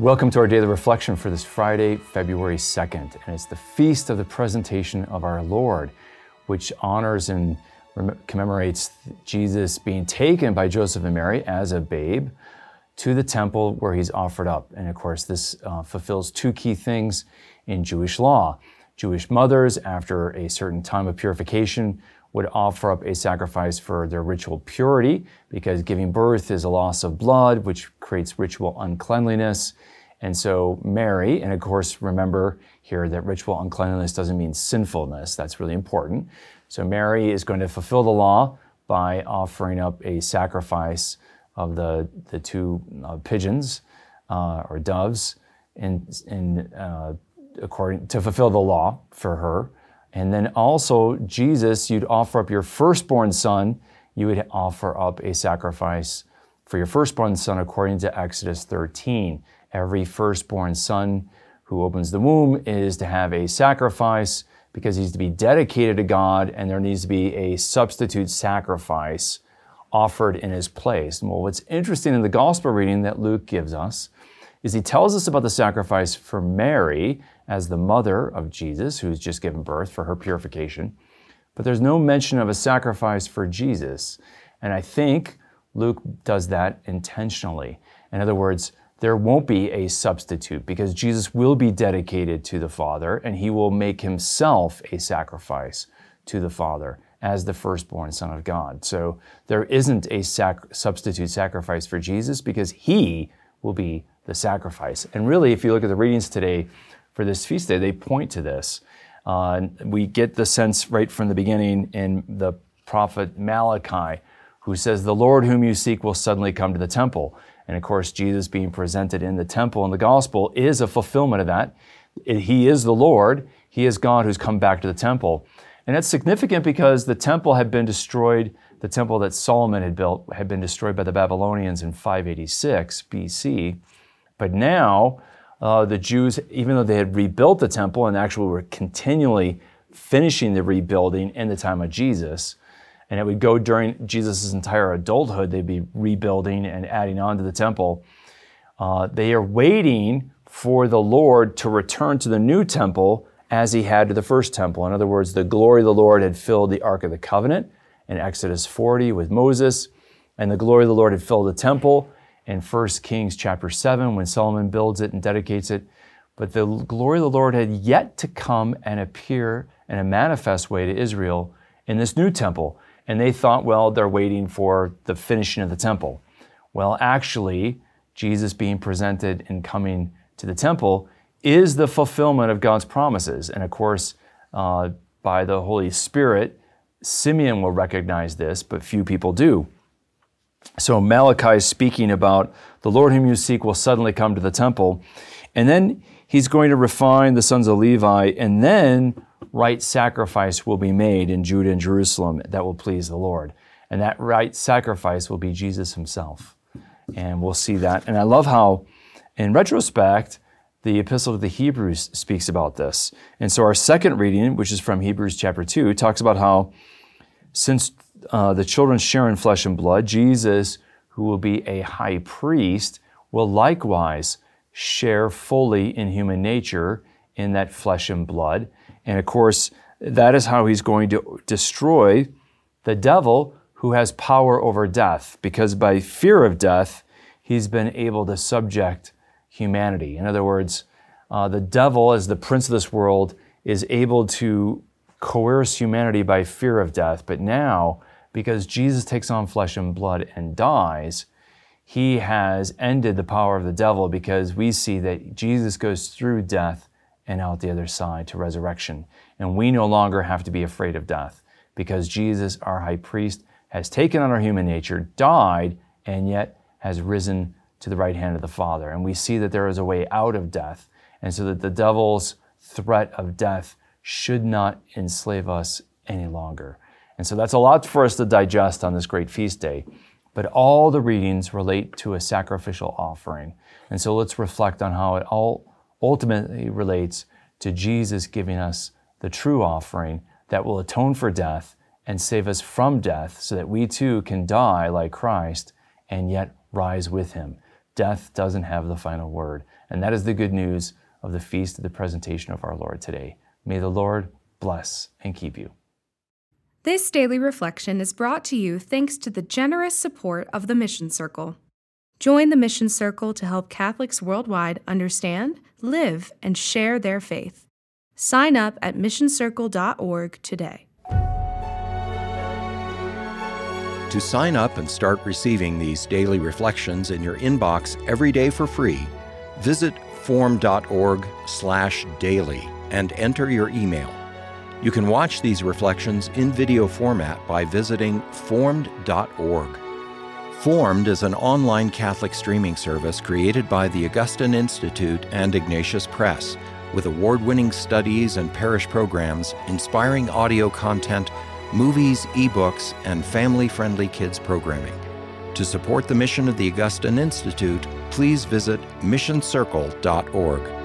Welcome to our daily reflection for this Friday, February 2nd. And it's the feast of the presentation of our Lord, which honors and commemorates Jesus being taken by Joseph and Mary as a babe to the temple where he's offered up. And of course, this uh, fulfills two key things in Jewish law. Jewish mothers, after a certain time of purification, would offer up a sacrifice for their ritual purity because giving birth is a loss of blood, which creates ritual uncleanliness. And so, Mary, and of course, remember here that ritual uncleanliness doesn't mean sinfulness. That's really important. So, Mary is going to fulfill the law by offering up a sacrifice of the, the two uh, pigeons uh, or doves in, in, uh, according, to fulfill the law for her. And then also, Jesus, you'd offer up your firstborn son, you would offer up a sacrifice for your firstborn son according to Exodus 13. Every firstborn son who opens the womb is to have a sacrifice because he's to be dedicated to God, and there needs to be a substitute sacrifice offered in his place. Well, what's interesting in the gospel reading that Luke gives us is he tells us about the sacrifice for Mary as the mother of Jesus, who's just given birth for her purification. But there's no mention of a sacrifice for Jesus. And I think Luke does that intentionally. In other words, there won't be a substitute because Jesus will be dedicated to the Father and he will make himself a sacrifice to the Father as the firstborn Son of God. So there isn't a sac- substitute sacrifice for Jesus because he will be the sacrifice. And really, if you look at the readings today for this feast day, they point to this. Uh, we get the sense right from the beginning in the prophet Malachi, who says, The Lord whom you seek will suddenly come to the temple. And of course, Jesus being presented in the temple in the gospel is a fulfillment of that. He is the Lord, He is God who's come back to the temple. And that's significant because the temple had been destroyed, the temple that Solomon had built had been destroyed by the Babylonians in 586 BC. But now, uh, the Jews, even though they had rebuilt the temple and actually were continually finishing the rebuilding in the time of Jesus, and it would go during Jesus' entire adulthood, they'd be rebuilding and adding on to the temple. Uh, they are waiting for the Lord to return to the new temple as he had to the first temple. In other words, the glory of the Lord had filled the Ark of the Covenant in Exodus 40 with Moses, and the glory of the Lord had filled the temple in 1 Kings chapter 7 when Solomon builds it and dedicates it. But the glory of the Lord had yet to come and appear in a manifest way to Israel in this new temple. And they thought, well, they're waiting for the finishing of the temple. Well, actually, Jesus being presented and coming to the temple is the fulfillment of God's promises. And of course, uh, by the Holy Spirit, Simeon will recognize this, but few people do. So Malachi is speaking about the Lord whom you seek will suddenly come to the temple. And then he's going to refine the sons of Levi, and then right sacrifice will be made in Judah and Jerusalem that will please the Lord. And that right sacrifice will be Jesus himself. And we'll see that. And I love how, in retrospect, the Epistle to the Hebrews speaks about this. And so our second reading, which is from Hebrews chapter 2, talks about how since uh, the children share in flesh and blood, Jesus, who will be a high priest, will likewise share fully in human nature in that flesh and blood. And of course, that is how he's going to destroy the devil who has power over death, because by fear of death, he's been able to subject humanity. In other words, uh, the devil, as the prince of this world, is able to coerce humanity by fear of death. But now, because Jesus takes on flesh and blood and dies, he has ended the power of the devil because we see that Jesus goes through death and out the other side to resurrection. And we no longer have to be afraid of death because Jesus, our high priest, has taken on our human nature, died, and yet has risen to the right hand of the Father. And we see that there is a way out of death, and so that the devil's threat of death should not enslave us any longer. And so that's a lot for us to digest on this great feast day. But all the readings relate to a sacrificial offering. And so let's reflect on how it all ultimately relates to Jesus giving us the true offering that will atone for death and save us from death so that we too can die like Christ and yet rise with him. Death doesn't have the final word. And that is the good news of the feast of the presentation of our Lord today. May the Lord bless and keep you. This daily reflection is brought to you thanks to the generous support of the Mission Circle. Join the Mission Circle to help Catholics worldwide understand, live, and share their faith. Sign up at missioncircle.org today. To sign up and start receiving these daily reflections in your inbox every day for free, visit formed.org/daily and enter your email. You can watch these reflections in video format by visiting formed.org. Formed is an online Catholic streaming service created by the Augustine Institute and Ignatius Press, with award winning studies and parish programs, inspiring audio content, movies, ebooks, and family friendly kids programming. To support the mission of the Augustine Institute, please visit missioncircle.org.